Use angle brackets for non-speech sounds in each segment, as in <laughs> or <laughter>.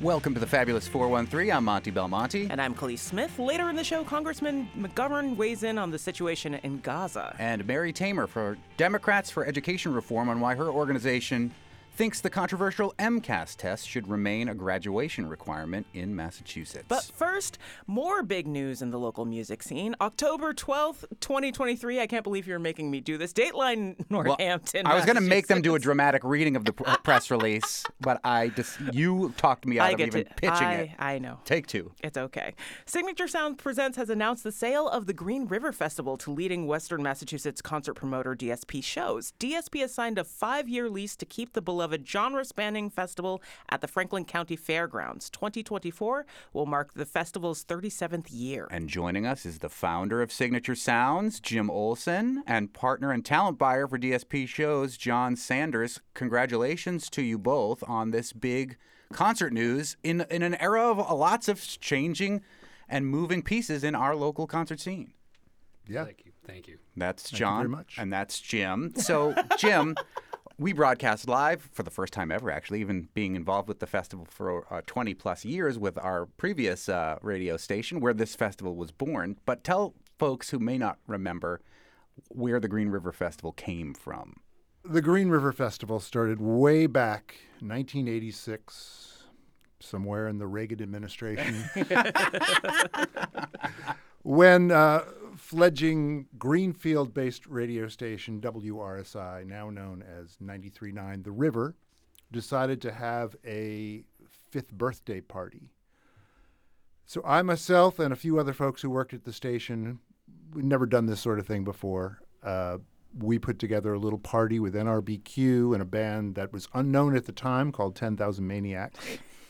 Welcome to the Fabulous 413. I'm Monte Belmonte. And I'm Kaliis Smith. Later in the show, Congressman McGovern weighs in on the situation in Gaza. And Mary Tamer for Democrats for Education Reform on why her organization thinks the controversial MCAS test should remain a graduation requirement in Massachusetts. But first, more big news in the local music scene. October 12th, 2023. I can't believe you're making me do this. Dateline <laughs> Northampton. Well, I was going to make them do a dramatic reading of the <laughs> press release, but I just you talked me out I of even to, pitching I, it. I know. Take two. It's okay. Signature Sound Presents has announced the sale of the Green River Festival to leading Western Massachusetts concert promoter DSP Shows. DSP has signed a five-year lease to keep the beloved genre spanning festival at the Franklin County Fairgrounds. 2024 will mark the festival's 37th year. And joining us is the founder of Signature Sounds, Jim Olsen, and partner and talent buyer for DSP shows, John Sanders. Congratulations to you both on this big concert news in, in an era of lots of changing and moving pieces in our local concert scene. Yeah. Thank you. Thank you. That's Thank John. you very much. And that's Jim. So, Jim, <laughs> we broadcast live for the first time ever, actually, even being involved with the festival for uh, 20 plus years with our previous uh, radio station where this festival was born. But tell folks who may not remember where the Green River Festival came from. The Green River Festival started way back 1986, somewhere in the Reagan administration, <laughs> when uh, fledging Greenfield based radio station WRSI, now known as 93.9 The River, decided to have a fifth birthday party. So I myself and a few other folks who worked at the station, we'd never done this sort of thing before. Uh, we put together a little party with NRBQ and a band that was unknown at the time called 10,000 Maniacs.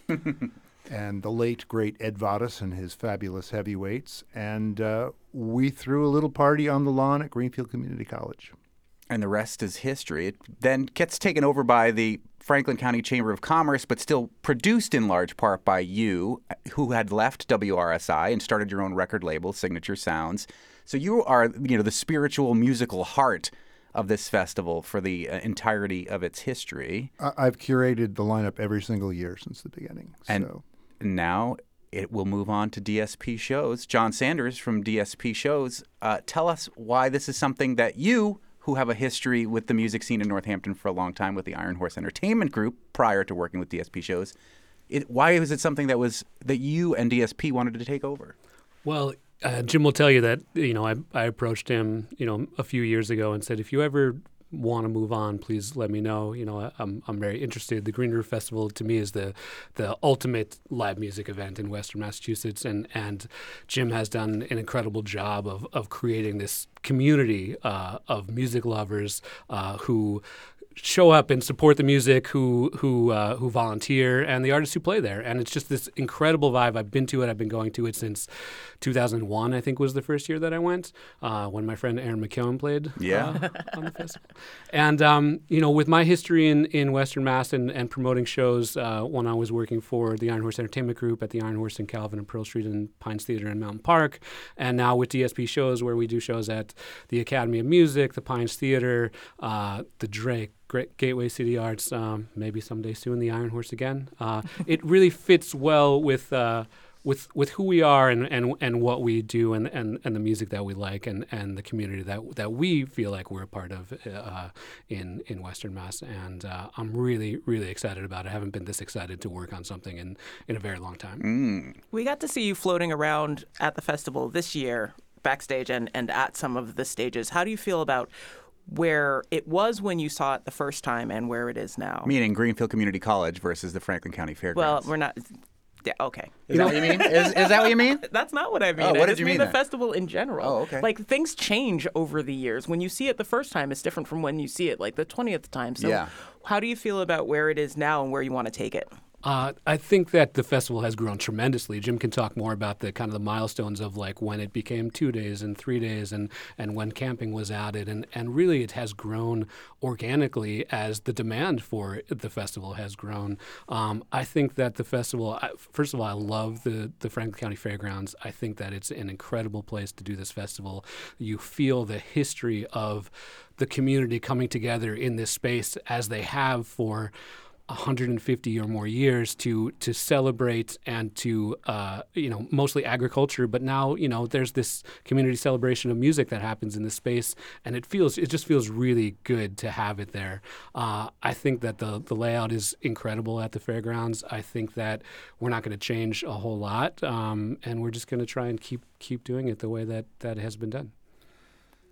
<laughs> and the late, great Ed Vadas and his fabulous heavyweights. And uh, we threw a little party on the lawn at Greenfield Community College. And the rest is history. It then gets taken over by the Franklin County Chamber of Commerce, but still produced in large part by you, who had left WRSI and started your own record label, Signature Sounds. So you are, you know, the spiritual musical heart of this festival for the uh, entirety of its history. I- I've curated the lineup every single year since the beginning. And so. Now it will move on to DSP shows. John Sanders from DSP shows, uh, tell us why this is something that you, who have a history with the music scene in Northampton for a long time with the Iron Horse Entertainment Group prior to working with DSP shows, it, why was it something that was that you and DSP wanted to take over? Well, uh, Jim will tell you that you know I, I approached him you know a few years ago and said if you ever want to move on, please let me know. You know, I'm I'm very interested. The Green River Festival to me is the the ultimate live music event in Western Massachusetts, and and Jim has done an incredible job of of creating this community uh, of music lovers uh, who show up and support the music, who who uh, who volunteer, and the artists who play there. And it's just this incredible vibe. I've been to it. I've been going to it since 2001. I think was the first year that I went uh, when my friend Aaron McKeown played. Yeah. uh, <laughs> on the festival. And um, you know, with my history in, in Western Mass and, and promoting shows, uh, when I was working for the Iron Horse Entertainment Group at the Iron Horse in Calvin and Pearl Street and Pines Theater in Mountain Park, and now with DSP shows where we do shows at the Academy of Music, the Pines Theater, uh, the Drake. Great Gateway City Arts, um, maybe someday soon the Iron Horse again. Uh, <laughs> it really fits well with uh, with with who we are and, and, and what we do and, and, and the music that we like and, and the community that that we feel like we're a part of uh, in in Western Mass and uh, I'm really really excited about it. I haven't been this excited to work on something in, in a very long time. Mm. We got to see you floating around at the festival this year, backstage and, and at some of the stages. How do you feel about where it was when you saw it the first time and where it is now? Meaning Greenfield Community College versus the Franklin County Fairgrounds. well, we're not. Yeah, okay. is that what you mean? Is, is that what you mean? <laughs> That's not what I mean. Oh, I what did just you mean mean the then? festival in general. Oh, okay. Like things change over the years. When you see it the first time, it's different from when you see it like the twentieth time. So, Yeah. how do you feel about where it is now and where you want to take it? Uh, I think that the festival has grown tremendously. Jim can talk more about the kind of the milestones of like when it became two days and three days, and and when camping was added, and and really it has grown organically as the demand for the festival has grown. Um, I think that the festival, I, first of all, I love the the Franklin County Fairgrounds. I think that it's an incredible place to do this festival. You feel the history of the community coming together in this space as they have for 150 or more years to to celebrate and to uh, you know mostly agriculture but now you know there's this community celebration of music that happens in this space and it feels it just feels really good to have it there. Uh, I think that the the layout is incredible at the fairgrounds. I think that we're not going to change a whole lot um, and we're just going to try and keep keep doing it the way that that has been done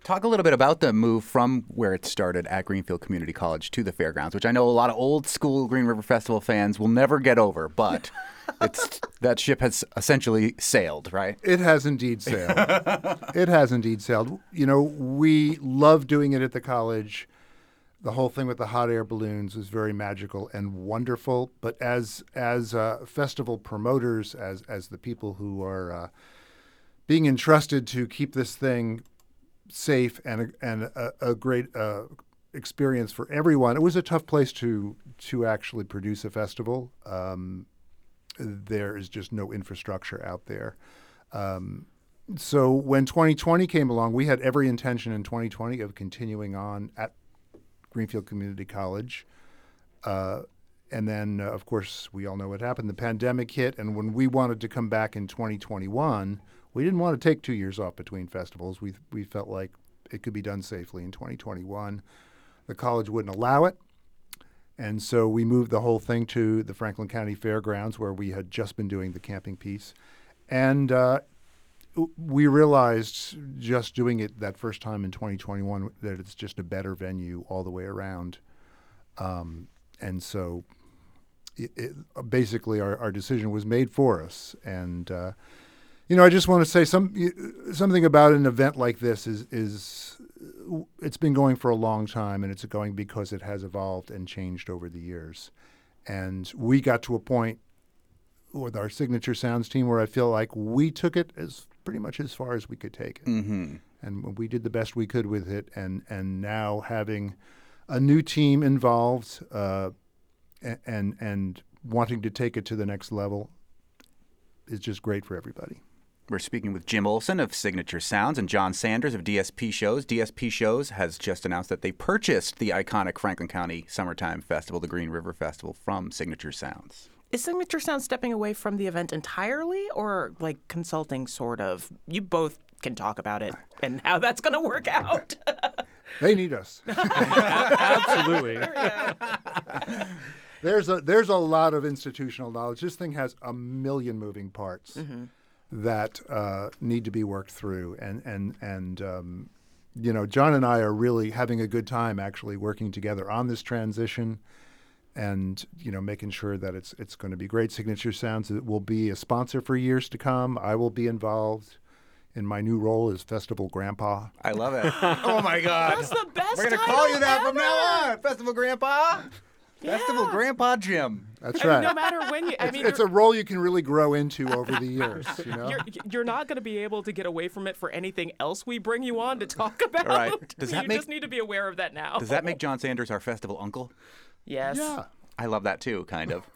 Talk a little bit about the move from where it started at Greenfield Community College to the fairgrounds, which I know a lot of old school Green River Festival fans will never get over, but <laughs> it's that ship has essentially sailed, right? It has indeed sailed. <laughs> it has indeed sailed. You know, we love doing it at the college. The whole thing with the hot air balloons was very magical and wonderful. But as as uh, festival promoters, as as the people who are uh, being entrusted to keep this thing safe and a, and a, a great uh, experience for everyone. It was a tough place to to actually produce a festival. Um, there is just no infrastructure out there. Um, so when 2020 came along, we had every intention in 2020 of continuing on at Greenfield Community College. Uh, and then, uh, of course, we all know what happened. The pandemic hit, and when we wanted to come back in 2021, we didn't want to take two years off between festivals. We we felt like it could be done safely in 2021. The college wouldn't allow it, and so we moved the whole thing to the Franklin County Fairgrounds, where we had just been doing the camping piece, and. Uh, we realized just doing it that first time in 2021 that it's just a better venue all the way around. Um, and so it, it, basically our, our decision was made for us. And uh, you know, I just want to say some something about an event like this is is it's been going for a long time, and it's going because it has evolved and changed over the years. And we got to a point with our signature sounds team where I feel like we took it as pretty much as far as we could take it, mm-hmm. and we did the best we could with it. And and now having a new team involved, uh, and and wanting to take it to the next level is just great for everybody. We're speaking with Jim Olsen of Signature Sounds and John Sanders of DSP Shows. DSP Shows has just announced that they purchased the iconic Franklin County Summertime Festival, the Green River Festival, from Signature Sounds. Is Signature Sounds stepping away from the event entirely or like consulting sort of? You both can talk about it and how that's going to work <laughs> out. they need us. <laughs> Absolutely. there's a there's a lot of institutional knowledge. This thing has a million moving parts. Mm-hmm that uh, need to be worked through. And and and um, you know, John and I are really having a good time actually working together on this transition, and you know, making sure that it's it's going to be great. Signature Sounds it will be a sponsor for years to come. I will be involved. In my new role as Festival Grandpa. I love it. <laughs> oh my God. That's the best. We're going to call you that from now on. Festival Grandpa. Yeah. Festival Grandpa Jim. That's I right. Mean, no matter when you, I it's, mean, it's a role you can really grow into over the years. You know, you're, you're not going to be able to get away from it for anything else we bring you on to talk about. All right. Does that you make, just need to be aware of that now. Does that make John Sanders our festival uncle? Yes. Yeah. I love that too, kind of.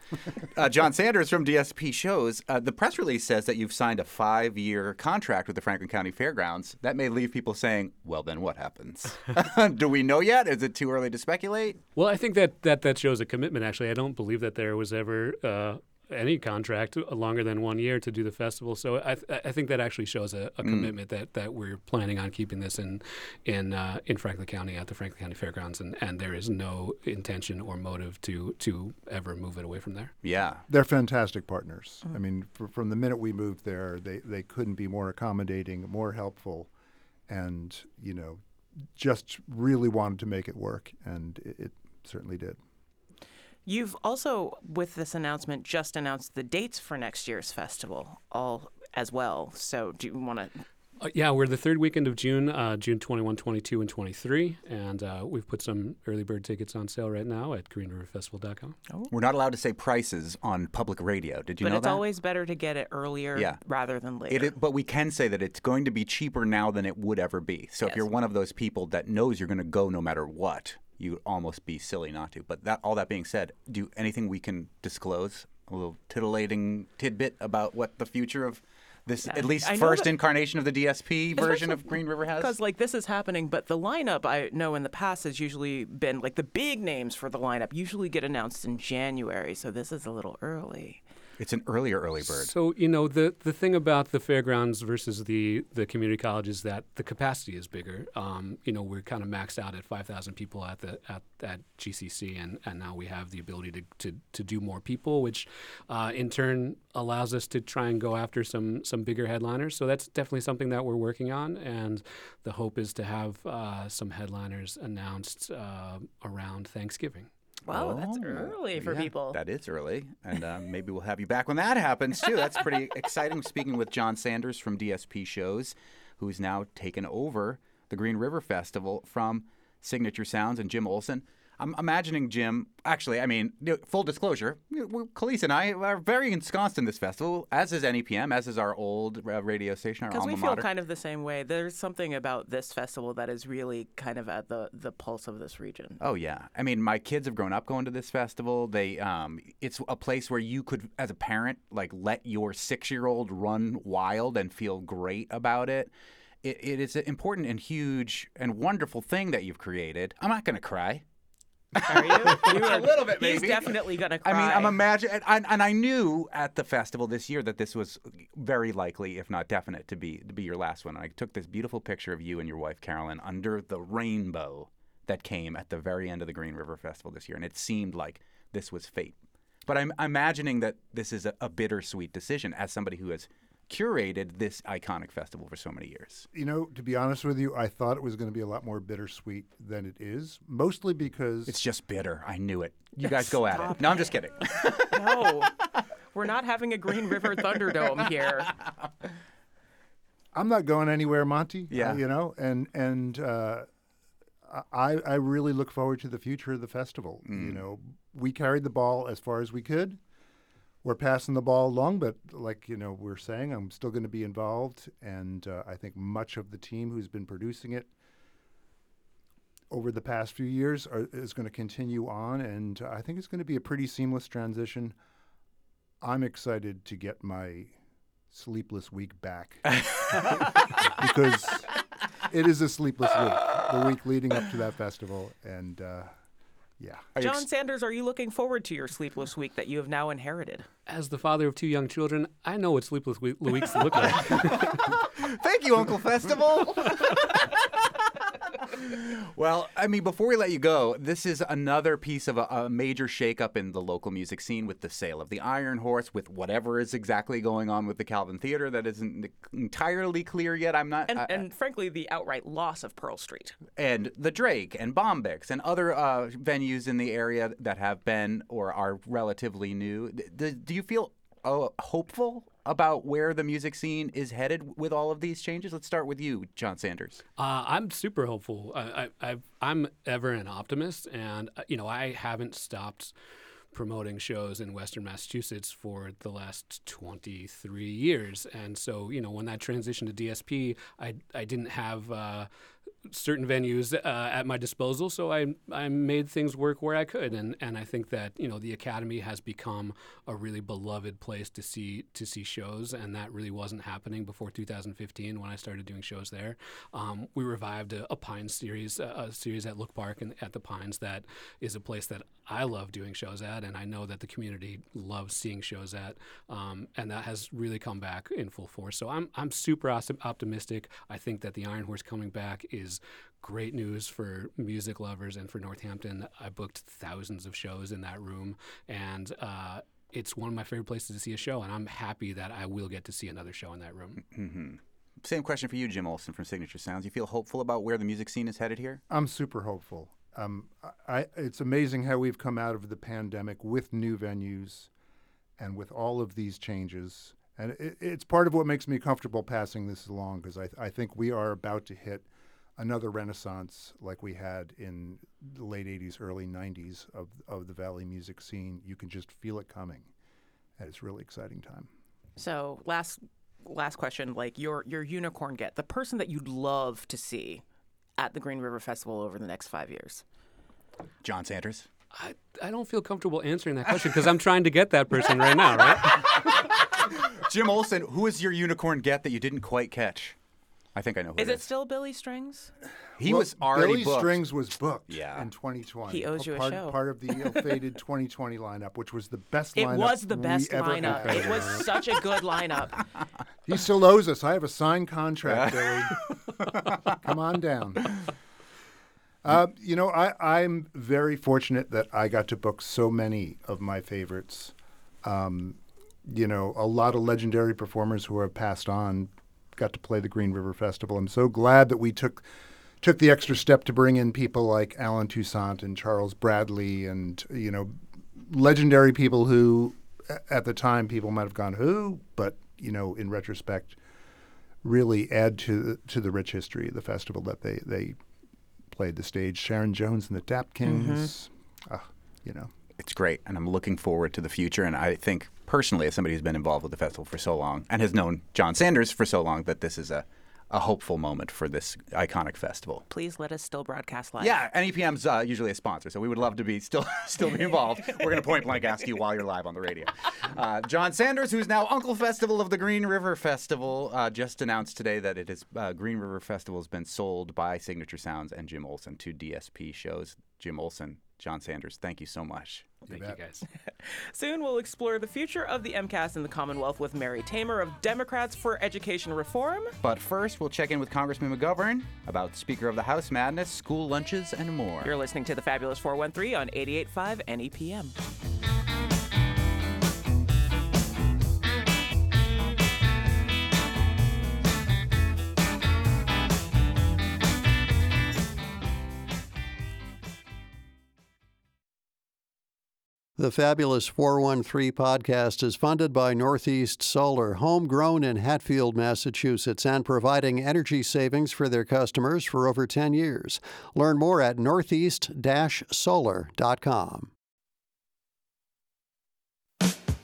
uh, John Sanders from DSP shows uh, the press release says that you've signed a five year contract with the Franklin County Fairgrounds. That may leave people saying, well, then what happens? <laughs> Do we know yet? Is it too early to speculate? Well, I think that, that, that shows a commitment, actually. I don't believe that there was ever. Uh, any contract longer than one year to do the festival. So I, th- I think that actually shows a, a mm. commitment that, that we're planning on keeping this in in uh, in Franklin County at the Franklin County Fairgrounds, and, and there is no intention or motive to to ever move it away from there. Yeah, they're fantastic partners. Mm. I mean, for, from the minute we moved there, they they couldn't be more accommodating, more helpful, and you know, just really wanted to make it work, and it, it certainly did. You've also, with this announcement, just announced the dates for next year's festival, all as well. So, do you want to? Uh, yeah, we're the third weekend of June, uh, June 21, 22, and 23. And uh, we've put some early bird tickets on sale right now at greenriverfestival.com. Oh. We're not allowed to say prices on public radio. Did you but know that? But it's always better to get it earlier yeah. rather than later. It, but we can say that it's going to be cheaper now than it would ever be. So yes. if you're one of those people that knows you're going to go no matter what, you would almost be silly not to. But that all that being said, do anything we can disclose? A little titillating tidbit about what the future of this Yeah. at least I first incarnation of the DSP version of Green River has? Because like this is happening, but the lineup I know in the past has usually been like the big names for the lineup usually get announced in January, so this is a little early. It's an earlier early bird. So you know the the thing about the fairgrounds versus the the community college is that the capacity is bigger. Um, you know we're kind of maxed out at five thousand people at the at, at GCC, and, and now we have the ability to, to, to do more people, which uh, in turn allows us to try and go after some some bigger headliners. So that's definitely something that we're working on, and the hope is to have uh, some headliners announced uh, around Thanksgiving. Wow, that's Oh, early for yeah, people. That is early, and uh, maybe we'll have you back when that happens too. That's pretty <laughs> exciting. Speaking with John Sanders from DSP Shows, who's now taken over the Green River Festival from Signature Sounds, and Jim Olsen. I'm imagining Jim. Actually, I mean, full disclosure, Kaliis and I are very ensconced in this festival, as is NEPM, as is our old radio station, our Because we feel kind of the same way. There's something about this festival that is really kind of at the, the pulse of this region. Oh yeah, I mean, my kids have grown up going to this festival. They, um, it's a place where you could, as a parent, like let your six-year-old run wild and feel great about it. It, it is an important and huge and wonderful thing that you've created. I'm not going to cry. Are you? <laughs> you are, A little bit, He's definitely gonna I mean, I'm imagining, and, and I knew at the festival this year that this was very likely, if not definite, to be to be your last one. And I took this beautiful picture of you and your wife Carolyn under the rainbow that came at the very end of the Green River Festival this year, and it seemed like this was fate. But I'm imagining that this is a, a bittersweet decision as somebody who has curated this iconic festival for so many years. You know, to be honest with you, I thought it was going to be a lot more bittersweet than it is, mostly because It's just bitter. I knew it. You guys go at it. No, I'm just kidding. <laughs> no, we're not having a Green River Thunderdome here. I'm not going anywhere, Monte. uh, Yeah. you know, and and uh, I I really look forward to the future of the festival. Mm. You know, we carried the ball as far as we could. We're passing the ball along, but like you know, we're saying I'm still going to be involved, and uh, I think much of the team who's been producing it over the past few years are, is going to continue on, and I think it's going to be a pretty seamless transition. I'm excited to get my sleepless week back <laughs> because it is a sleepless week, the week leading up to that festival, and uh, yeah. Are John ex- Sanders, are you looking forward to your sleepless week that you have now inherited? As the father of two young children, I know what sleepless we- weeks look like. <laughs> Thank you, Uncle Festival. <laughs> well, I mean, before we let you go, this is another piece of a, a major shakeup in the local music scene with the sale of the Iron Horse, with whatever is exactly going on with the Calvin Theater that isn't entirely clear yet. I'm not. And, I- and frankly, the outright loss of Pearl Street. and the Drake and Bombyx and other uh, venues in the area that have been or are relatively new. D- do you feel uh, hopeful about where the music scene is headed with all of these changes? Let's start with you, John Sanders. Uh, I'm super hopeful. I, I'm ever an optimist, and uh, you know I haven't stopped promoting shows in Western Massachusetts for the last 23 years, and so you know when that transition to DSP, I I didn't have. Uh, certain venues uh, at my disposal, so I I made things work where I could, and and I think that you know the Academy has become a really beloved place to see to see shows, and that really wasn't happening before 2015 when I started doing shows there. Um, we revived a, a Pines series, a, a series at Look Park and at the Pines that is a place that I love doing shows at, and I know that the community loves seeing shows at, um, and that has really come back in full force. So I'm I'm super optimistic. I think that the Iron Horse coming back is great news for music lovers and for Northampton. I booked thousands of shows in that room, and uh, it's one of my favorite places to see a show. And I'm happy that I will get to see another show in that room. Mm-hmm. Same question for you, Jim Olsen from Signature Sounds. You feel hopeful about where the music scene is headed here? I'm super hopeful. Um, I, it's amazing how we've come out of the pandemic with new venues and with all of these changes. And it, it's part of what makes me comfortable passing this along because I, I think we are about to hit another renaissance like we had in the late 80s, early 90s of, of the Valley music scene. You can just feel it coming. And it's really exciting time. So last last question, like your your unicorn get the person that you'd love to see at the Green River Festival over the next five years. John Sanders. I, I don't feel comfortable answering that question because I'm trying to get that person right now, right? <laughs> Jim Olsen, who is your unicorn get that you didn't quite catch? I think I know who Is it it is. still Billy Strings? He Well, was already Billy booked. Strings was booked Yeah. in 2020. He owes you a part, show. Part of the <laughs> ill-fated 2020 lineup, which was the best It lineup was the best ever lineup. It was such a good lineup. <laughs> He still owes us. I have a signed contract, Billy. <laughs> Come on down. Uh, you know, I, I'm very fortunate that I got to book so many of my favorites. Um, you know, a lot of legendary performers who have passed on got to play the Green River Festival. I'm so glad that we took took the extra step to bring in people like Allen Toussaint and Charles Bradley and you know legendary people who at the time people might have gone who but you know in retrospect really add to to the rich history of the festival that they they played the stage. Sharon Jones and the Dap-Kings. Ah, you know. It's great, and I'm looking forward to the future. And I think personally, as somebody who's been involved with the festival for so long and has known John Sanders for so long, that this is a, a hopeful moment for this iconic festival. Please let us still broadcast live. Yeah, NEPM's uh, usually a sponsor, so we would love to be still <laughs> still be <laughs> involved. We're going to point blank ask you while you're live on the radio. Uh, John Sanders, who's now Uncle Festival of the Green River Festival, uh, just announced today that it is uh, Green River Festival has been sold by Signature Sounds and Jim Olsen to DSP shows. Jim Olsen, John Sanders, thank you so much. Thank you, guys. <laughs> Soon we'll explore the future of the MCAS in the Commonwealth with Mary Tamer of Democrats for Education Reform. But first, we'll check in with Congressman McGovern about Speaker of the House madness, school lunches, and more. You're listening to the Fabulous 413 on 88.5 NEPM. The Fabulous 413 podcast is funded by Northeast Solar, homegrown in Hatfield, Massachusetts, and providing energy savings for their customers for over 10 years. Learn more at northeast solar.com.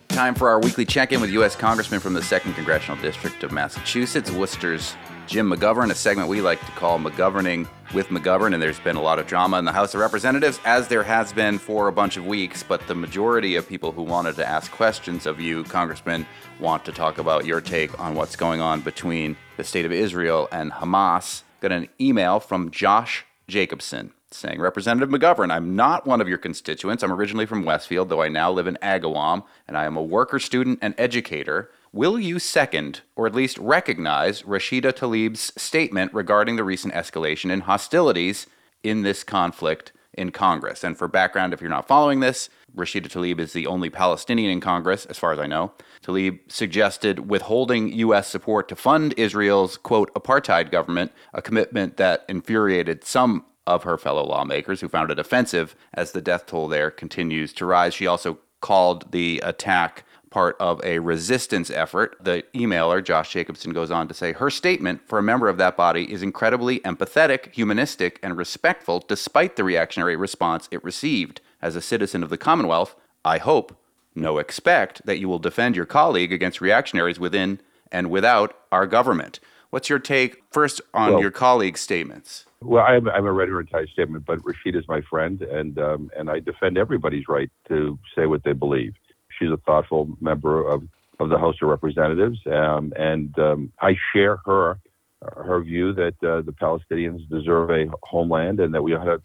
Time for our weekly check in with U.S. Congressman from the 2nd Congressional District of Massachusetts, Worcester's Jim McGovern, a segment we like to call McGoverning with McGovern. And there's been a lot of drama in the House of Representatives, as there has been for a bunch of weeks. But the majority of people who wanted to ask questions of you, Congressman, want to talk about your take on what's going on between the state of Israel and Hamas. Got an email from Josh Jacobson saying, Representative McGovern, I'm not one of your constituents. I'm originally from Westfield, though I now live in Agawam, and I am a worker, student, and educator. Will you second, or at least recognize, Rashida Tlaib's statement regarding the recent escalation in hostilities in this conflict in Congress? And for background, if you're not following this, Rashida Tlaib is the only Palestinian in Congress, as far as I know. Tlaib suggested withholding U.S. support to fund Israel's, quote, apartheid government, a commitment that infuriated some of her fellow lawmakers who found it offensive as the death toll there continues to rise. She also called the attack part of a resistance effort. The emailer, Josh Jacobson, goes on to say her statement for a member of that body is incredibly empathetic, humanistic, and respectful despite the reactionary response it received. As a citizen of the Commonwealth, I hope, no expect, that you will defend your colleague against reactionaries within and without our government. What's your take first on Well- your colleague's statements? Well, I'm, I'm a read her entire statement, but Rashid is my friend, and um, and I defend everybody's right to say what they believe. She's a thoughtful member of, of the House of Representatives, um, and um, I share her her view that uh, the Palestinians deserve a homeland and that we ought to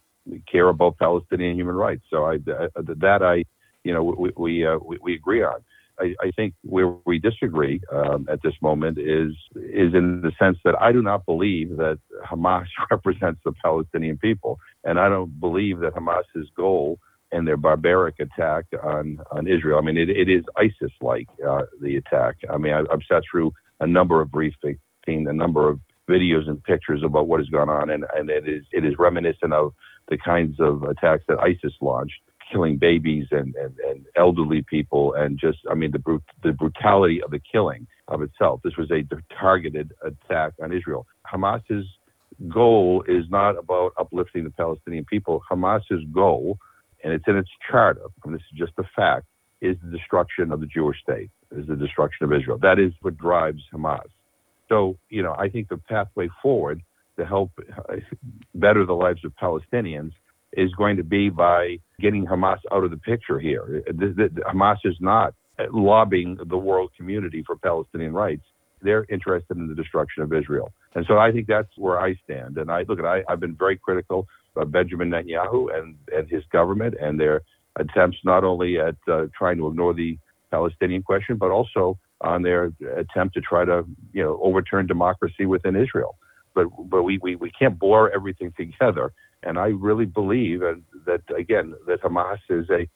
care about Palestinian human rights. So I, uh, that I, you know, we we, uh, we, we agree on. I, I think where we disagree um, at this moment is is in the sense that I do not believe that Hamas <laughs> represents the Palestinian people, and I don't believe that Hamas's goal and their barbaric attack on on Israel. I mean, it, it is ISIS-like uh, the attack. I mean, I, I've sat through a number of briefings, a number of videos and pictures about what has gone on, and, and it is it is reminiscent of the kinds of attacks that ISIS launched killing babies and, and, and elderly people and just I mean the brut- the brutality of the killing of itself. This was a targeted attack on Israel. Hamas's goal is not about uplifting the Palestinian people. Hamas's goal, and it's in its charter, and this is just a fact, is the destruction of the Jewish state, is the destruction of Israel. That is what drives Hamas. So, you know, I think the pathway forward to help <laughs> better the lives of Palestinians is going to be by getting Hamas out of the picture here. Hamas is not lobbying the world community for Palestinian rights. They're interested in the destruction of Israel. And so I think that's where I stand. And I look at I, I've been very critical Benjamin Netanyahu and, and his government and their attempts not only at uh, trying to ignore the Palestinian question, but also on their attempt to try to, you know, overturn democracy within Israel. But but we, we, we can't blur everything together. And I really believe that again that Hamas is a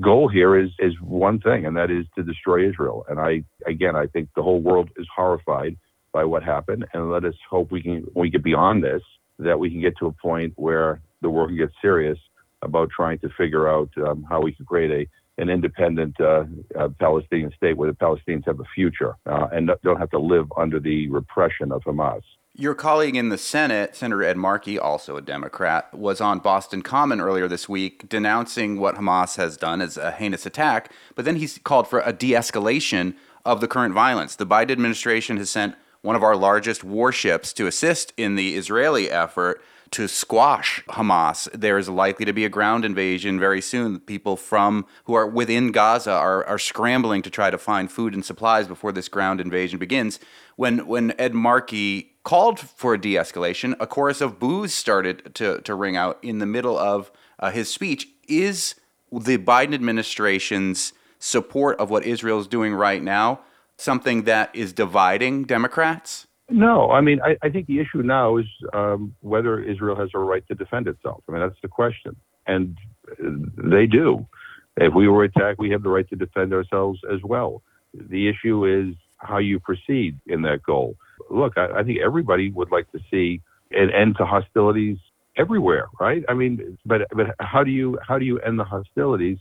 goal here is is one thing, and that is to destroy Israel. And I again I think the whole world is horrified by what happened, and let us hope we can we get beyond this that we can get to a point where the world can get serious about trying to figure out um, how we can create a an independent uh, uh, Palestinian state where the Palestinians have a future uh, and don't have to live under the repression of Hamas. Your colleague in the Senate, Senator Ed Markey, also a Democrat, was on Boston Common earlier this week denouncing what Hamas has done as a heinous attack, but then he called for a de escalation of the current violence. The Biden administration has sent one of our largest warships to assist in the Israeli effort to squash Hamas. There is likely to be a ground invasion very soon. People from who are within Gaza are, are scrambling to try to find food and supplies before this ground invasion begins. When when Ed Markey called for a de-escalation, a chorus of boos started to, to ring out in the middle of uh, his speech. Is the Biden administration's support of what Israel is doing right now something that is dividing Democrats? No, I mean, I, I think the issue now is um, whether Israel has a right to defend itself. I mean, that's the question. And they do. If we were attacked, we have the right to defend ourselves as well. The issue is how you proceed in that goal. Look, I, I think everybody would like to see an end to hostilities everywhere, right? I mean, but but how do you how do you end the hostilities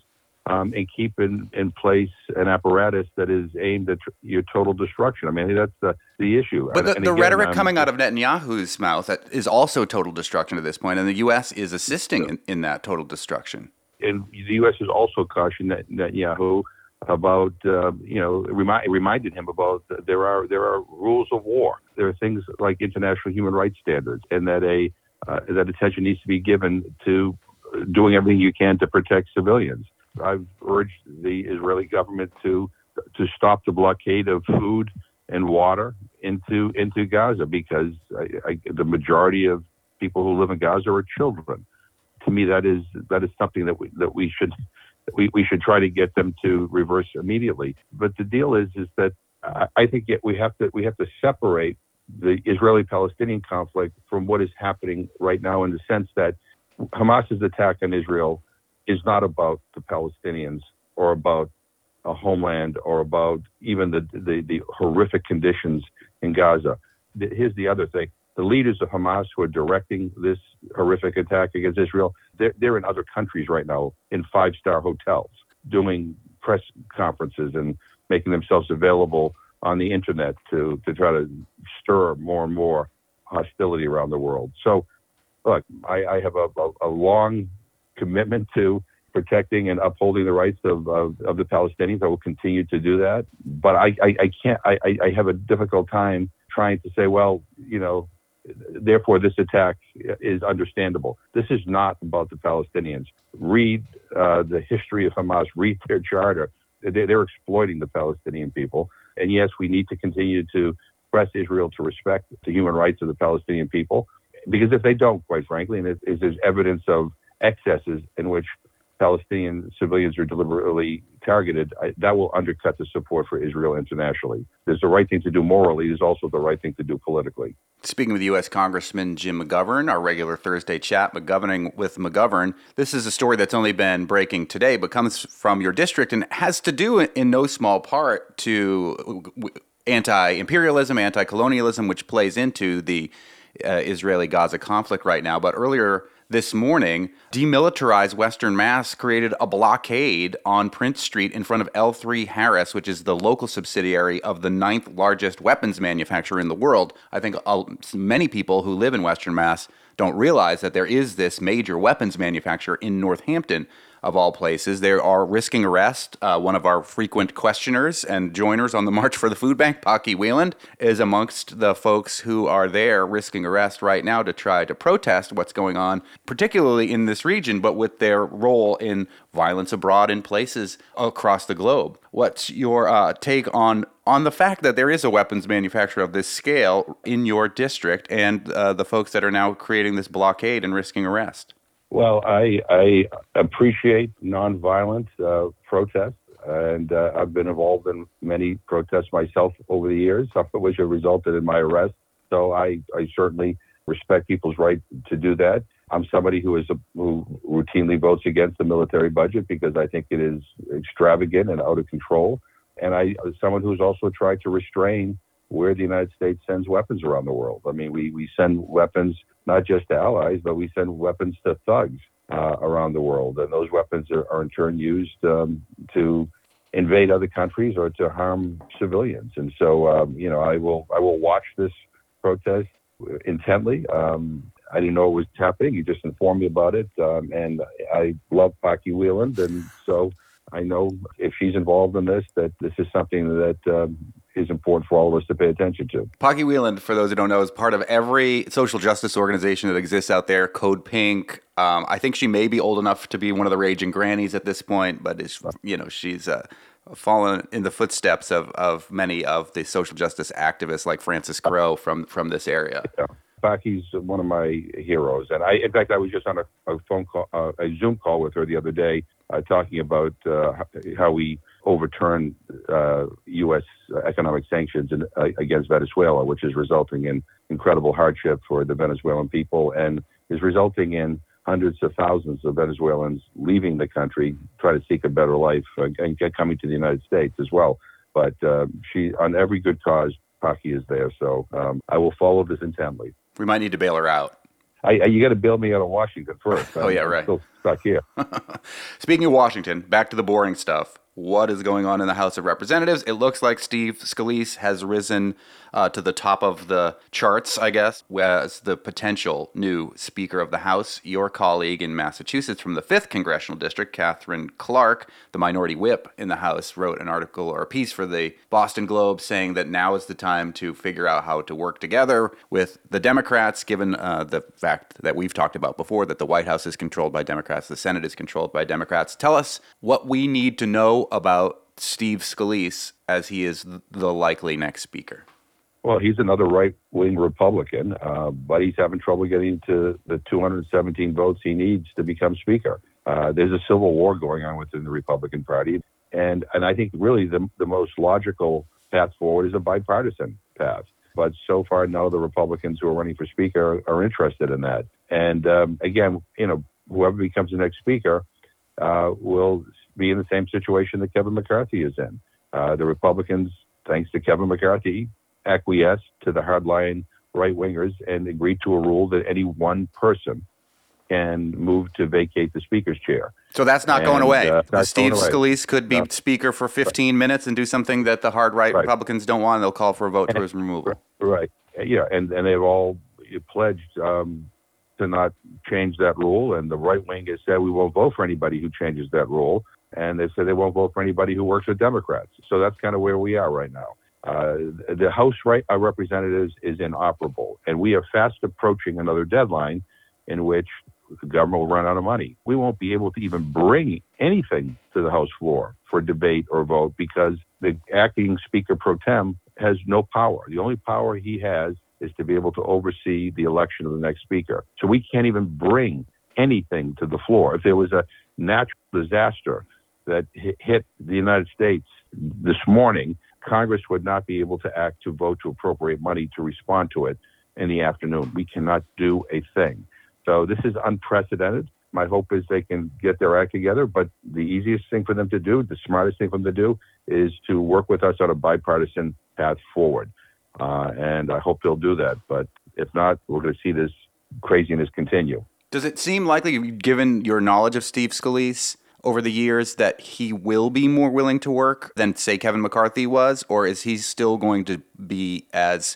um, and keep in, in place an apparatus that is aimed at tr- your total destruction. I mean, that's the, the issue. But the, the rhetoric coming out of Netanyahu's mouth is also total destruction at this point, and the U.S. is assisting in, in that total destruction. And the U.S. has also cautioned Netanyahu about, uh, you know, remind, reminded him about there are there are rules of war. There are things like international human rights standards, and that a uh, that attention needs to be given to doing everything you can to protect civilians. I've urged the Israeli government to to stop the blockade of food and water into into Gaza because I, I, the majority of people who live in Gaza are children. To me, that is that is something that we that we should we, we should try to get them to reverse immediately. But the deal is is that I think we have to we have to separate the Israeli-Palestinian conflict from what is happening right now in the sense that Hamas's attack on Israel is not about the Palestinians or about a homeland or about even the, the, the horrific conditions in Gaza. Here's the other thing. The leaders of Hamas who are directing this horrific attack against Israel, they're, they're in other countries right now in five star hotels doing press conferences and making themselves available on the internet to, to try to stir more and more hostility around the world. So, look, I, I have a, a, a long commitment to protecting and upholding the rights of, of, of, the Palestinians. I will continue to do that. But I, I, I can't, I, I have a difficult time trying to say, well, you know, therefore this attack is understandable. This is not about the Palestinians. Read uh, the history of Hamas, read their charter. They're, they're exploiting the Palestinian people. And yes, we need to continue to press Israel to respect the human rights of the Palestinian people. Because if they don't, quite frankly, and if there's evidence of excesses in which Palestinian civilians are deliberately targeted, I, that will undercut the support for Israel internationally. There's the right thing to do morally, there's also the right thing to do politically. Speaking with U.S. Congressman Jim McGovern, our regular Thursday chat, McGoverning with McGovern, this is a story that's only been breaking today, but comes from your district and has to do in no small part to anti imperialism, anti colonialism, which plays into the uh, Israeli Gaza conflict right now. But earlier, this morning, Demilitarized Western Mass created a blockade on Prince Street in front of L3 Harris, which is the local subsidiary of the ninth largest weapons manufacturer in the world. I think uh, many people who live in Western Mass don't realize that there is this major weapons manufacturer in Northampton. Of all places. They are risking arrest. Uh, one of our frequent questioners and joiners on the March for the Food Bank, Paki Wieland, is amongst the folks who are there risking arrest right now to try to protest what's going on, particularly in this region, but with their role in violence abroad in places across the globe. What's your uh, take on on the fact that there is a weapons manufacturer of this scale in your district and uh, the folks that are now creating this blockade and risking arrest? Well, I, I appreciate nonviolent uh, protest, and uh, I've been involved in many protests myself over the years, some of which have resulted in my arrest. So I, I certainly respect people's right to do that. I'm somebody who is a, who routinely votes against the military budget because I think it is extravagant and out of control. And I, someone who's also tried to restrain where the United States sends weapons around the world. I mean, we, we send weapons not just allies, but we send weapons to thugs uh, around the world. And those weapons are, are in turn used um, to invade other countries or to harm civilians. And so, um, you know, I will I will watch this protest intently. Um, I didn't know it was happening. You just informed me about it, um, and I love Paki Wieland, and so I know if she's involved in this, that this is something that um, is important for all of us to pay attention to. Paki Wieland, for those who don't know, is part of every social justice organization that exists out there. Code Pink. Um, I think she may be old enough to be one of the raging grannies at this point, but is you know she's. Uh, fallen in the footsteps of, of many of the social justice activists like Frances Crowe from from this area. Yeah. One of my heroes, and I, in fact, I was just on a, a phone call, uh, a Zoom call with her the other day, uh, talking about uh, how we overturned U.S. Uh, economic sanctions in, uh, against Venezuela, which is resulting in incredible hardship for the Venezuelan people, and is resulting in hundreds of thousands of Venezuelans leaving the country, try to seek a better life, uh, and get coming to the United States as well. But she, on every good cause, Paki is there. So um, I will follow this intently. We might need to bail her out. I, I, you got to bail me out of Washington first. <laughs> oh yeah, right. Still here. <laughs> Speaking of Washington, back to the boring stuff what is going on in the House of Representatives. It looks like Steve Scalise has risen uh, to the top of the charts, I guess, as the potential new Speaker of the House. Your colleague in Massachusetts from the 5th Congressional District, Katherine Clark, the minority whip in the House, wrote an article or a piece for the Boston Globe saying that now is the time to figure out how to work together with the Democrats, given uh, the fact that we've talked about before that the White House is controlled by Democrats, the Senate is controlled by Democrats. Tell us what we need to know about Steve Scalise as he is the likely next speaker? Well, he's another right wing Republican, uh, but he's having trouble getting to the 217 votes he needs to become Speaker. Uh, there's a civil war going on within the Republican Party. And, and I think really the, the most logical path forward is a bipartisan path. But so far, none of the Republicans who are running for Speaker are, are interested in that. And um, again, you know, whoever becomes the next Speaker uh, will be in the same situation that Kevin McCarthy is in. Uh, the Republicans, thanks to Kevin McCarthy, acquiesced to the hardline right wingers and agreed to a rule that any one person can move to vacate the speaker's chair. So that's not and, going away. Uh, Steve going away. Scalise could be no. speaker for 15 right. minutes and do something that the hard right, right. Republicans don't want. And they'll call for a vote for his removal. Right. Yeah, and and they've all pledged um, to not change that rule. And the right wing has said we won't vote for anybody who changes that rule and they said they won't vote for anybody who works with Democrats. So that's kind of where we are right now. Uh, the House right, uh, representatives is inoperable, and we are fast approaching another deadline in which the government will run out of money. We won't be able to even bring anything to the House floor for debate or vote because the acting Speaker pro tem has no power. The only power he has is to be able to oversee the election of the next Speaker. So we can't even bring anything to the floor. If there was a natural disaster that hit the United States this morning, Congress would not be able to act to vote to appropriate money to respond to it in the afternoon. We cannot do a thing. So this is unprecedented. My hope is they can get their act together, but the easiest thing for them to do, the smartest thing for them to do, is to work with us on a bipartisan path forward. Uh, and I hope they'll do that. But if not, we're going to see this craziness continue. Does it seem likely, given your knowledge of Steve Scalise, over the years that he will be more willing to work than, say, Kevin McCarthy was, or is he still going to be as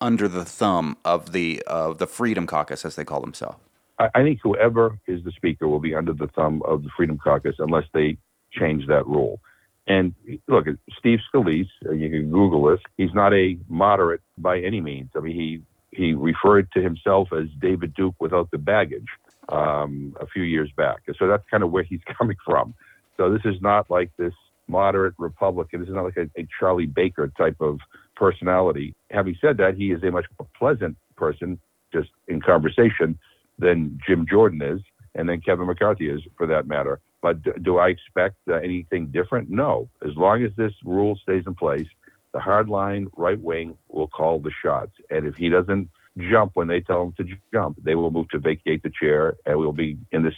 under the thumb of the of the Freedom Caucus, as they call themselves? I, I think whoever is the speaker will be under the thumb of the Freedom Caucus unless they change that rule. And look, Steve Scalise, uh, you can Google this. He's not a moderate by any means. I mean, he he referred to himself as David Duke without the baggage um, a few years back. So that's kind of where he's <laughs> coming from. So this is not like this moderate Republican. This is not like a, a Charlie Baker type of personality. Having said that, he is a much more pleasant person, just in conversation, than Jim Jordan is, and then Kevin McCarthy is, for that matter. But do, do I expect uh, anything different? No. As long as this rule stays in place, the hardline right wing will call the shots. And if he doesn't jump when they tell him to jump, they will move to vacate the chair, and we'll be in this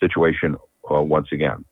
situation uh, once again.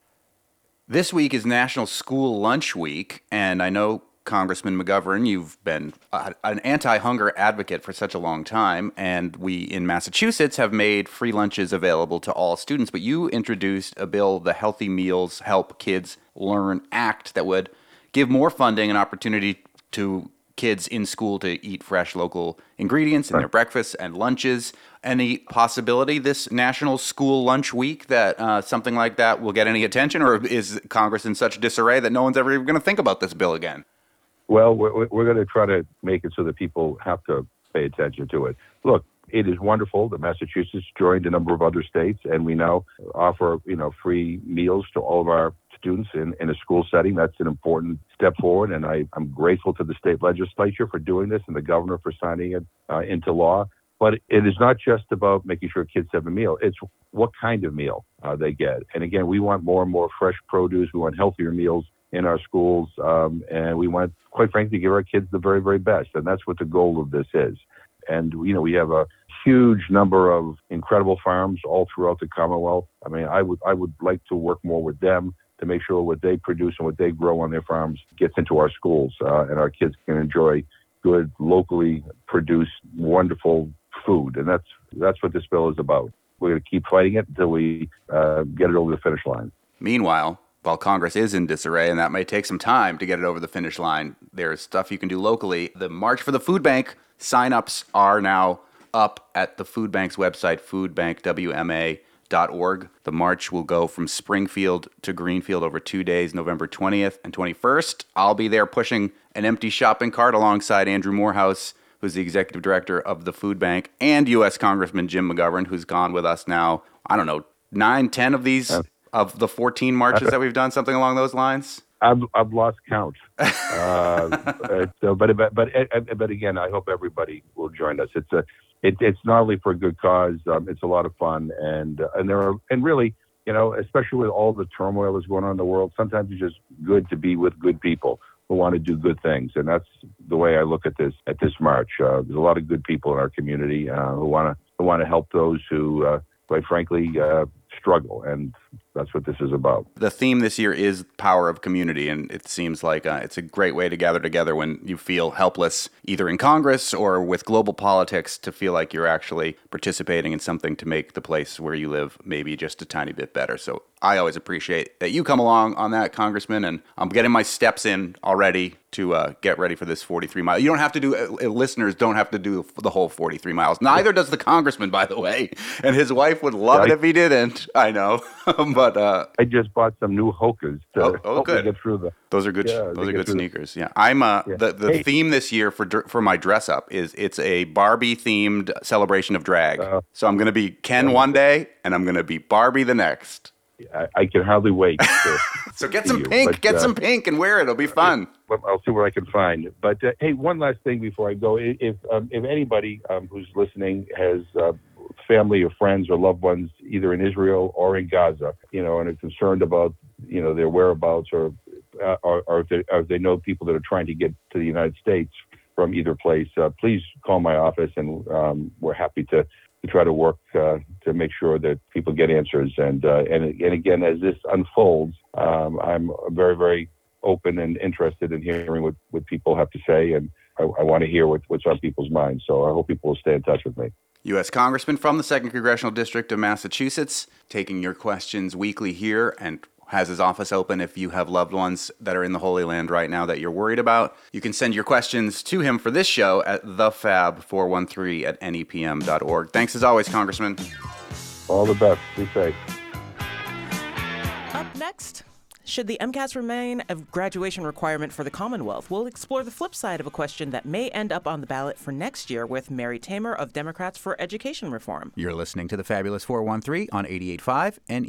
This week is National School Lunch Week, and I know Congressman McGovern, you've been an anti hunger advocate for such a long time, and we in Massachusetts have made free lunches available to all students. But you introduced a bill, the Healthy Meals Help Kids Learn Act, that would give more funding and opportunity to kids in school to eat fresh local ingredients in their breakfasts and lunches. Any possibility this National School Lunch Week that uh, something like that will get any attention, or is Congress in such disarray that no one's ever even going to think about this bill again? Well, we're, we're going to try to make it so that people have to pay attention to it. Look, it is wonderful that Massachusetts joined a number of other states, and we now offer you know free meals to all of our students in, in a school setting. That's an important step forward, and I, I'm grateful to the state legislature for doing this and the governor for signing it uh, into law. But it is not just about making sure kids have a meal. It's what kind of meal uh, they get. And again, we want more and more fresh produce. We want healthier meals in our schools, um, and we want, quite frankly, to give our kids the very, very best. And that's what the goal of this is. And you know, we have a huge number of incredible farms all throughout the Commonwealth. I mean, I would I would like to work more with them to make sure what they produce and what they grow on their farms gets into our schools, uh, and our kids can enjoy good locally produced, wonderful food. And that's that's what this bill is about. We're going to keep fighting it until we uh, get it over the finish line. Meanwhile, while Congress is in disarray, and that may take some time to get it over the finish line, there's stuff you can do locally. The March for the Food Bank signups are now up at the Food Bank's website, foodbankwma.org. The march will go from Springfield to Greenfield over two days, November 20th and 21st. I'll be there pushing an empty shopping cart alongside Andrew Morehouse, who's the executive director of the Food Bank, and U.S. Congressman Jim McGovern, who's gone with us now, I don't know, nine, ten of these of the 14 marches that we've done, something along those lines? I've, I've lost count. uh, <laughs> so, but but but but again, I hope everybody will join us. It's a it, it's not only for a good cause. Um, it's a lot of fun, and uh, and there are and really, you know, especially with all the turmoil that's going on in the world, sometimes it's just good to be with good people who want to do good things, and that's the way I look at this at this march. Uh, there's a lot of good people in our community uh, who want to who want to help those who, uh, quite frankly, uh, struggle, and that's what this is about. The theme this year is power of community, and it seems like uh, it's a great way to gather together when you feel helpless, either in Congress or with global politics, to feel like you're actually participating in something to make the place where you live maybe just a tiny bit better. So I always appreciate that you come along on that, Congressman, and I'm getting my steps in already to uh, get ready for this 43 mile. You don't have to do, uh, listeners don't have to do the whole 43 miles. Neither does the congressman, by the way. And his wife would love it if he didn't. I know. <laughs> but uh, I just bought some new Hokas to oh, oh, good. get through the. Those are good. Yeah, those are good sneakers. The, yeah, I'm. Uh, yeah. The the hey. theme this year for for my dress up is it's a Barbie themed celebration of drag. Uh, so I'm going to be Ken one day, and I'm going to be Barbie the next. I, I can hardly wait. To, <laughs> so get some pink, but, get uh, some pink, and wear it. It'll be fun. I'll see what I can find. But uh, hey, one last thing before I go. If um, if anybody um, who's listening has uh, family or friends or loved ones either in Israel or in Gaza, you know, and are concerned about you know their whereabouts or uh, or, or, if they, or if they know people that are trying to get to the United States from either place, uh, please call my office, and um, we're happy to to try to work uh, to make sure that people get answers. And uh, and and again, as this unfolds, um, I'm very very open and interested in hearing what, what people have to say, and I, I want to hear what, what's on people's minds. So I hope people will stay in touch with me. U.S. Congressman from the 2nd Congressional District of Massachusetts, taking your questions weekly here and has his office open if you have loved ones that are in the Holy Land right now that you're worried about. You can send your questions to him for this show at thefab413 at nepm.org. Thanks as always, Congressman. All the best. Be safe. Up next, should the MCAS remain a graduation requirement for the Commonwealth? We'll explore the flip side of a question that may end up on the ballot for next year with Mary Tamer of Democrats for Education Reform. You're listening to the Fabulous 413 on 88.5 and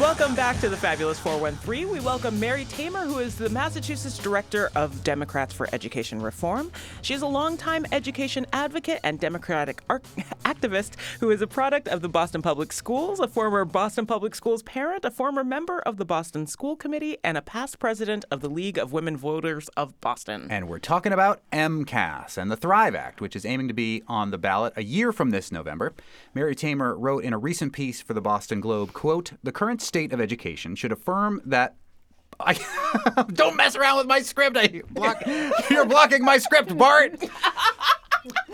Welcome back to the Fabulous 413. We welcome Mary Tamer, who is the Massachusetts Director of Democrats for Education Reform. She is a longtime education advocate and Democratic ar- <laughs> activist who is a product of the Boston Public Schools, a former Boston Public Schools parent, a former member of the Boston School Committee, and a past president of the League of Women Voters of Boston. And we're talking about MCAS and the Thrive Act, which is aiming to be on the ballot a year from this November. Mary Tamer wrote in a recent piece for the Boston Globe, quote, "The current state of education should affirm that I <laughs> don't mess around with my script. I block, you're blocking my script, Bart. <laughs>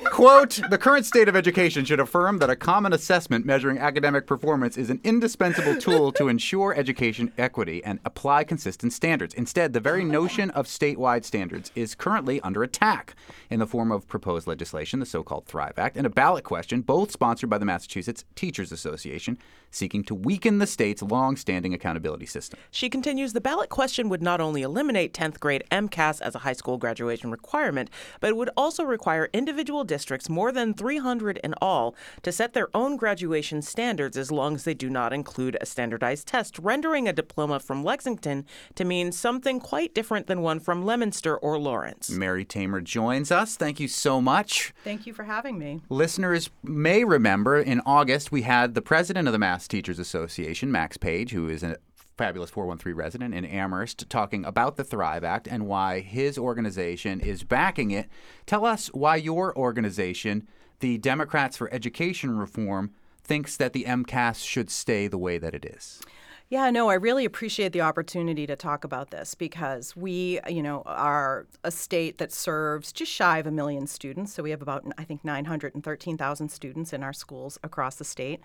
Quote, the current state of education should affirm that a common assessment measuring academic performance is an indispensable tool to ensure education equity and apply consistent standards. Instead, the very notion of statewide standards is currently under attack in the form of proposed legislation, the so called Thrive Act, and a ballot question, both sponsored by the Massachusetts Teachers Association, seeking to weaken the state's long standing accountability system. She continues the ballot question would not only eliminate 10th grade MCAS as a high school graduation requirement, but it would also require individual districts, more than 300 in all, to set their own graduation standards as long as they do not include a standardized test, rendering a diploma from Lexington to mean something quite different than one from Leominster or Lawrence. Mary Tamer joins us. Thank you so much. Thank you for having me. Listeners may remember in August we had the president of the Mass Teachers Association, Max Page, who is a fabulous 413 resident in Amherst, talking about the Thrive Act and why his organization is backing it. Tell us why your organization, the Democrats for Education Reform, thinks that the MCAS should stay the way that it is. Yeah, no, I really appreciate the opportunity to talk about this because we, you know, are a state that serves just shy of a million students. So we have about, I think, 913,000 students in our schools across the state.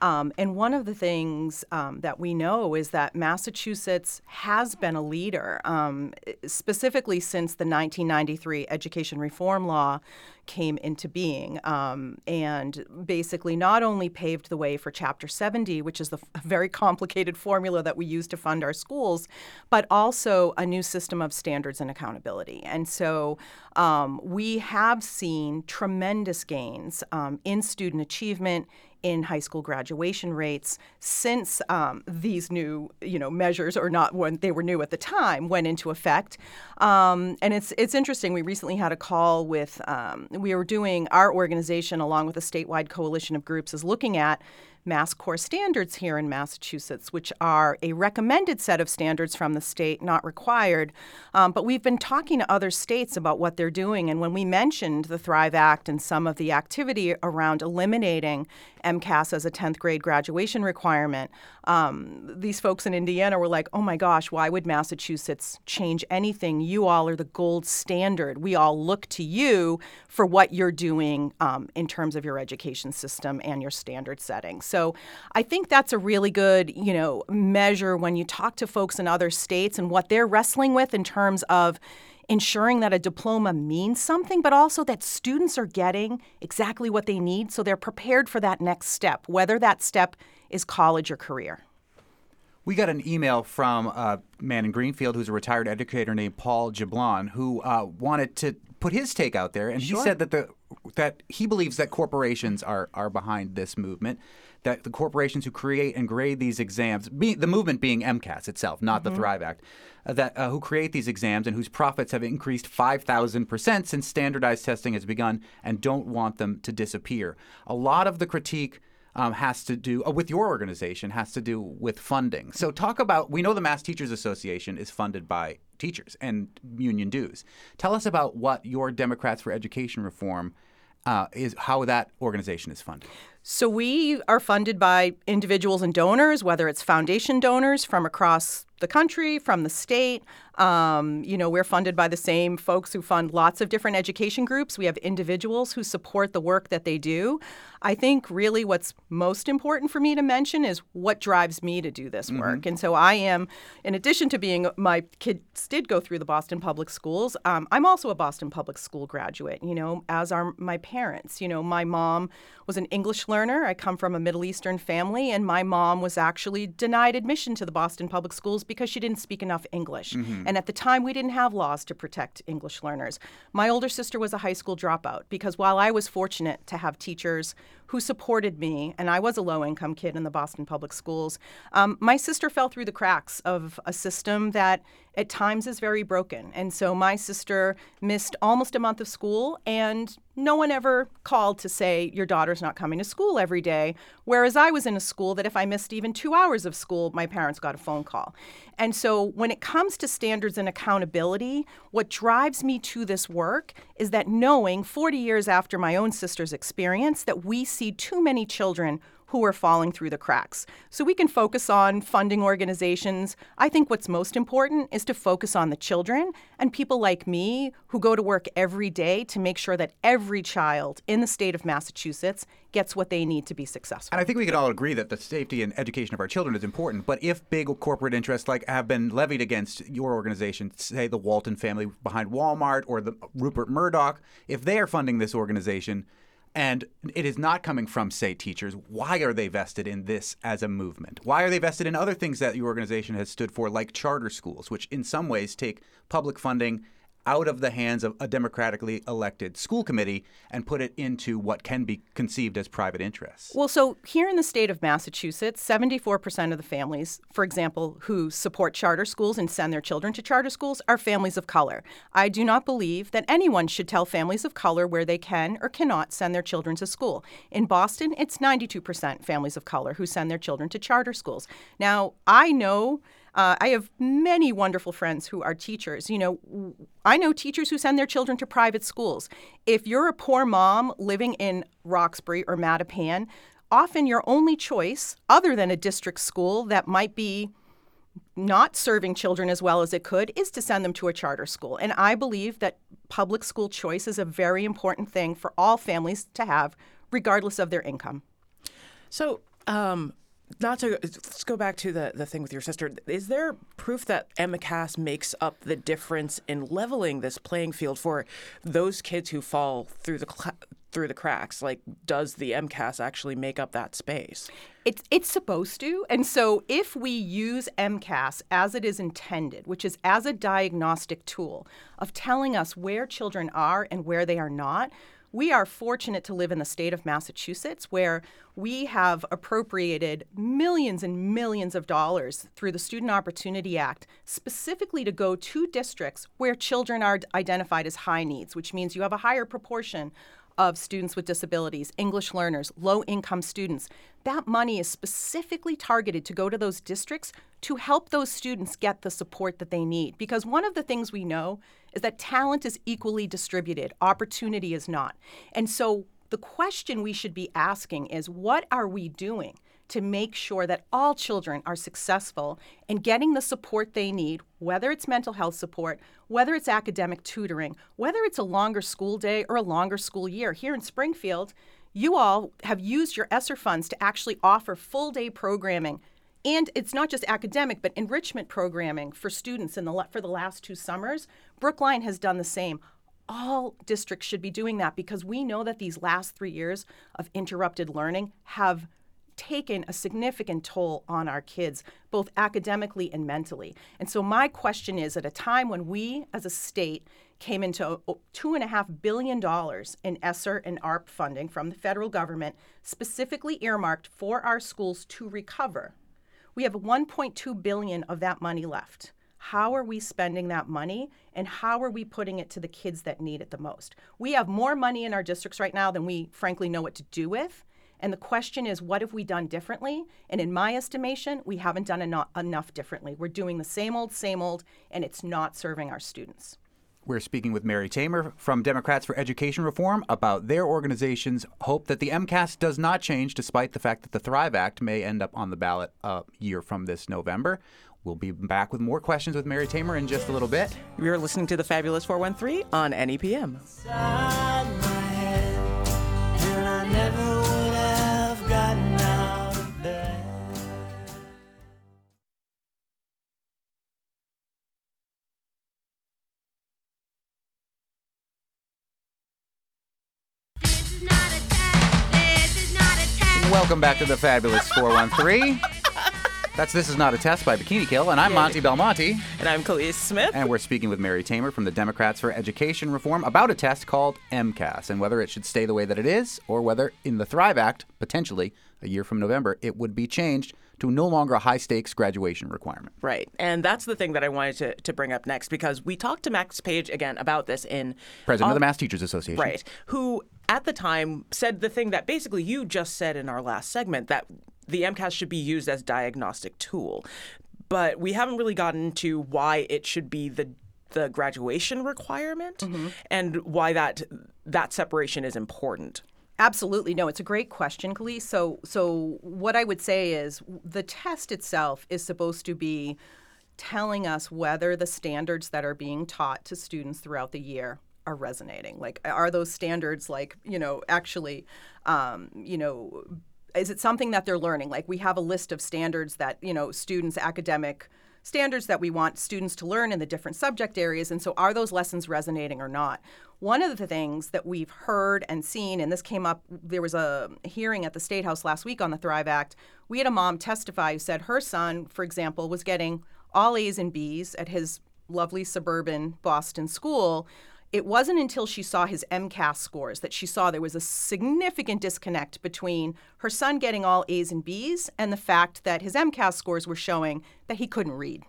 Um, and one of the things um, that we know is that Massachusetts has been a leader, um, specifically since the 1993 education reform law came into being, um, and basically not only paved the way for Chapter 70, which is the f- <laughs> very complicated formula that we use to fund our schools, but also a new system of standards and accountability. And so um, we have seen tremendous gains um, in student achievement in high school graduation rates since um, these new, you know, measures, or not when they were new at the time, went into effect. Um, and it's it's interesting. We recently had a call with. Um, we were doing our organization along with a statewide coalition of groups is looking at Mass Core standards here in Massachusetts, which are a recommended set of standards from the state, not required. Um, but we've been talking to other states about what they're doing. And when we mentioned the Thrive Act and some of the activity around eliminating MCAS as a 10th grade graduation requirement, um, these folks in Indiana were like, oh my gosh, why would Massachusetts change anything? You all are the gold standard. We all look to you for what you're doing um, in terms of your education system and your standard setting. So I think that's a really good, you know, measure when you talk to folks in other states and what they're wrestling with in terms of ensuring that a diploma means something, but also that students are getting exactly what they need so they're prepared for that next step, whether that step is college or career. We got an email from a man in Greenfield who's a retired educator named Paul Jablon who uh, wanted to put his take out there, and Sure. he said that the that he believes that corporations are are behind this movement. That the corporations who create and grade these exams, be, the movement being MCAS itself, not the Thrive Act, uh, that uh, who create these exams and whose profits have increased five thousand percent since standardized testing has begun, and don't want them to disappear. A lot of the critique um, has to do uh, with your organization has to do with funding. So talk about we know the Mass Teachers Association is funded by teachers and union dues. Tell us about what your Democrats for Education Reform uh, is how that organization is funded. So we are funded by individuals and donors, whether it's foundation donors from across the country, from the state. Um, you know, we're funded by the same folks who fund lots of different education groups. We have individuals who support the work that they do. I think really what's most important for me to mention is what drives me to do this work. And so I am, in addition to being, my kids did go through the Boston Public Schools, um, I'm also a Boston Public School graduate, you know, as are my parents. You know, my mom was an English learner. I come from a Middle Eastern family, and my mom was actually denied admission to the Boston Public Schools because she didn't speak enough English. Mm-hmm. And at the time, we didn't have laws to protect English learners. My older sister was a high school dropout because while I was fortunate to have teachers who supported me, and I was a low income kid in the Boston Public Schools, um, my sister fell through the cracks of a system that at times is very broken. And so my sister missed almost a month of school, and no one ever called to say, Your daughter's not coming to school every day. Whereas I was in a school that if I missed even two hours of school, my parents got a phone call. And so when it comes to standards and accountability, what drives me to this work is that knowing 40 years after my own sister's experience that we see too many children who are falling through the cracks. So we can focus on funding organizations. I think what's most important is to focus on the children and people like me who go to work every day to make sure that every child in the state of Massachusetts gets what they need to be successful. And I think we could all agree that the safety and education of our children is important. But if big corporate interests like have been levied against your organization, say the Walton family behind Walmart or the Rupert Murdoch, if they are funding this organization and it is not coming from, say, teachers, why are they vested in this as a movement? Why are they vested in other things that your organization has stood for, like charter schools, which in some ways take public funding out of the hands of a democratically elected school committee and put it into what can be conceived as private interests. Well, so here in the state of Massachusetts, 74% of the families, for example, who support charter schools and send their children to charter schools are families of color. I do not believe that anyone should tell families of color where they can or cannot send their children to school. In Boston, it's 92% families of color who send their children to charter schools. Now, I know uh, I have many wonderful friends who are teachers. You know, I know teachers who send their children to private schools. If you're a poor mom living in Roxbury or Mattapan, often your only choice, other than a district school that might be not serving children as well as it could, is to send them to a charter school. And I believe that public school choice is a very important thing for all families to have, regardless of their income. So, um, not to let's go back to the the thing with your sister. Is there proof that MCAS makes up the difference in leveling this playing field for those kids who fall through the cla- through the cracks? Like, does the MCAS actually make up that space? It's it's supposed to. And so if we use MCAS as it is intended, which is as a diagnostic tool of telling us where children are and where they are not, we are fortunate to live in the state of Massachusetts where we have appropriated millions and millions of dollars through the Student Opportunity Act specifically to go to districts where children are identified as high needs, which means you have a higher proportion of students with disabilities, English learners, low income students. That money is specifically targeted to go to those districts to help those students get the support that they need. Because one of the things we know is that talent is equally distributed, opportunity is not. And so the question we should be asking is what are we doing? To make sure that all children are successful in getting the support they need, whether it's mental health support, whether it's academic tutoring, whether it's a longer school day or a longer school year. Here in Springfield, you all have used your ESSER funds to actually offer full day programming. And it's not just academic, but enrichment programming for students in the for the last two summers. Brookline has done the same all districts should be doing that because we know that these last three years of interrupted learning have taken a significant toll on our kids, both academically and mentally. And so, my question is at a time when we as a state came into $2.5 billion in ESSER and ARP funding from the federal government, specifically earmarked for our schools to recover, we have 1.2 billion of that money left. How are we spending that money and how are we putting it to the kids that need it the most? We have more money in our districts right now than we frankly know what to do with. And the question is, what have we done differently? And in my estimation, we haven't done eno- enough differently. We're doing the same old, same old, and it's not serving our students. We're speaking with Mary Tamer from Democrats for Education Reform about their organization's hope that the MCAS does not change despite the fact that the Thrive Act may end up on the ballot a year from this November. We'll be back with more questions with Mary Tamer in just a little bit. You're listening to the Fabulous 413 on NEPM. Welcome back to the Fabulous 413. That's This Is Not a Test by Bikini Kill, and I'm Monte Belmonte. And I'm Kaliis Smith. And we're speaking with Mary Tamer from the Democrats for Education Reform about a test called MCAS and whether it should stay the way that it is or whether in the Thrive Act, potentially a year from November, it would be changed to no longer a high stakes graduation requirement. Right. And that's the thing that I wanted to, to bring up next because we talked to Max Page again about this in President of the Au- Mass Teachers Association. Right. Who at the time said the thing that basically you just said in our last segment that the MCAS should be used as diagnostic tool. But we haven't really gotten to why it should be the the graduation requirement mm-hmm. and why that that separation is important. Absolutely. No, it's a great question, Kaliis. So, so what I would say is the test itself is supposed to be telling us whether the standards that are being taught to students throughout the year are resonating. Like, are those standards like you know actually, um, you know, is it something that they're learning? Like, we have a list of standards that you know students academic standards that we want students to learn in the different subject areas. And so, are those lessons resonating or not? One of the things that we've heard and seen, and this came up, there was a hearing at the State House last week on the Thrive Act. We had a mom testify who said her son, for example, was getting all A's and B's at his lovely suburban Boston school. It wasn't until she saw his MCAS scores that she saw there was a significant disconnect between her son getting all A's and B's and the fact that his MCAS scores were showing that he couldn't read.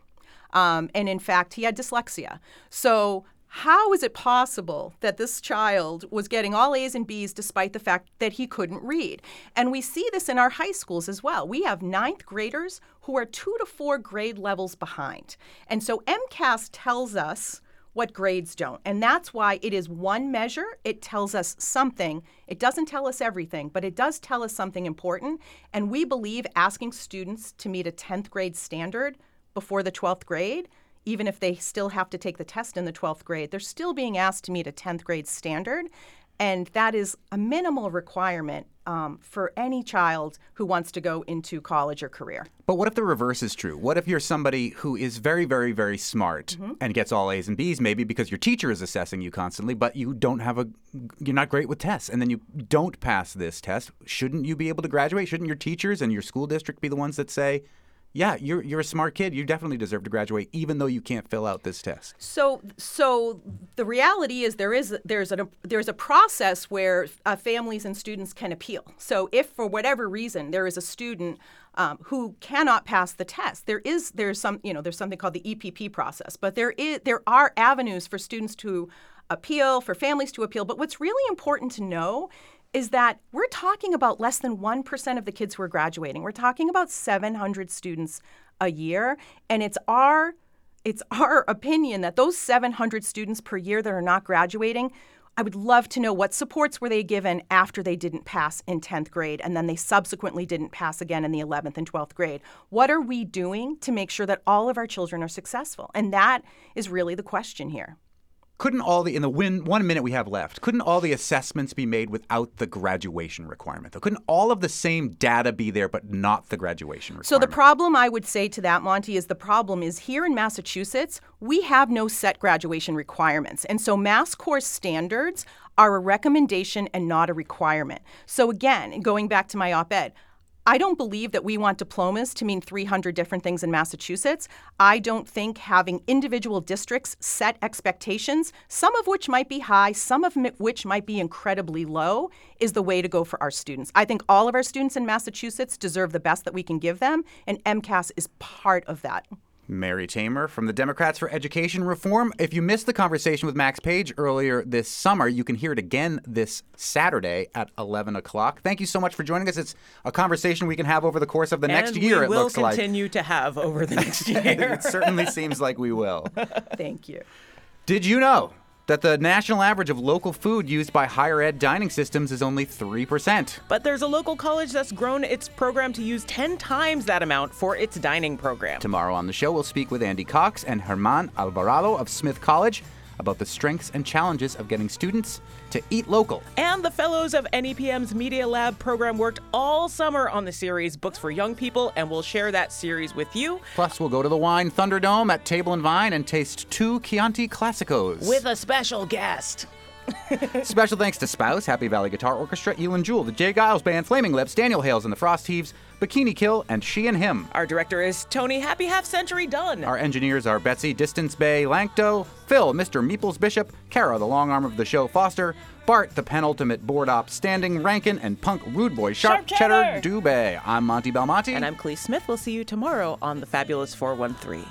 Um, and in fact, he had dyslexia. So, how is it possible that this child was getting all A's and B's despite the fact that he couldn't read? And we see this in our high schools as well. We have ninth graders who are two to four grade levels behind. And so, MCAS tells us what grades don't. And that's why it is one measure. It tells us something. It doesn't tell us everything, but it does tell us something important. And we believe asking students to meet a 10th grade standard before the 12th grade, even if they still have to take the test in the 12th grade, they're still being asked to meet a 10th grade standard. And that is a minimal requirement um, for any child who wants to go into college or career. But what if the reverse is true? What if you're somebody who is very, very, very smart and gets all A's and B's, maybe because your teacher is assessing you constantly, but you don't have a, you're not great with tests, and then you don't pass this test? Shouldn't you be able to graduate? Shouldn't your teachers and your school district be the ones that say, yeah, you're you're a smart kid. You definitely deserve to graduate, even though you can't fill out this test. So, so the reality is there is there's a there's a process where uh, families and students can appeal. So, if for whatever reason there is a student um, who cannot pass the test, there is there's some you know there's something called the EPP process, but there is there are avenues for students to appeal, for families to appeal. But what's really important to know is that we're talking about less than 1% of the kids who are graduating. We're talking about 700 students a year, and it's our it's our opinion that those 700 students per year that are not graduating, I would love to know what supports were they given after they didn't pass in 10th grade and then they subsequently didn't pass again in the 11th and 12th grade. What are we doing to make sure that all of our children are successful? And that is really the question here. Couldn't all the in the win, one minute we have left? Couldn't all the assessments be made without the graduation requirement? Though, couldn't all of the same data be there, but not the graduation requirement? So the problem I would say to that, Monte, is the problem is here in Massachusetts, we have no set graduation requirements. And so Mass Core standards are a recommendation and not a requirement. So again, going back to my op-ed, I don't believe that we want diplomas to mean 300 different things in Massachusetts. I don't think having individual districts set expectations, some of which might be high, some of which might be incredibly low, is the way to go for our students. I think all of our students in Massachusetts deserve the best that we can give them, and MCAS is part of that. Mary Tamer from the Democrats for Education Reform. If you missed the conversation with Max Page earlier this summer, you can hear it again this Saturday at 11 o'clock. Thank you so much for joining us. It's a conversation we can have over the course of the next year, it looks like. We will continue to have over the <laughs> next year. it certainly seems like we will. <laughs> Thank you. Did you know that the national average of local food used by higher ed dining systems is only 3%. But there's a local college that's grown its program to use 10 times that amount for its dining program. Tomorrow on the show, we'll speak with Andy Cox and Herman Alvarado of Smith College about the strengths and challenges of getting students to eat local. And the fellows of NEPM's Media Lab program worked all summer on the series Books for Young People, and we'll share that series with you Plus, we'll go to the Wine Thunderdome at Table and Vine and taste two Chianti Classicos. with a special guest. <laughs> <laughs> Special thanks to Spouse, Happy Valley Guitar Orchestra, Elin Jewel, the J. Geils Band, Flaming Lips, Daniel Hales and the Frost Heaves, Bikini Kill, and She and Him. Our director is Tony Happy Half Century Dunn. Our engineers are Betsy Distance Bay Lankto, Phil, Mr. Meeples Bishop, Kara, the long arm of the show Foster, Bart, the penultimate board op standing, Rankin, and punk rude boy Sharp, Sharp Cheddar, Cheddar Dubay. I'm Monte Belmonte. And I'm Kaliis Smith. We'll see you tomorrow on The Fabulous 413.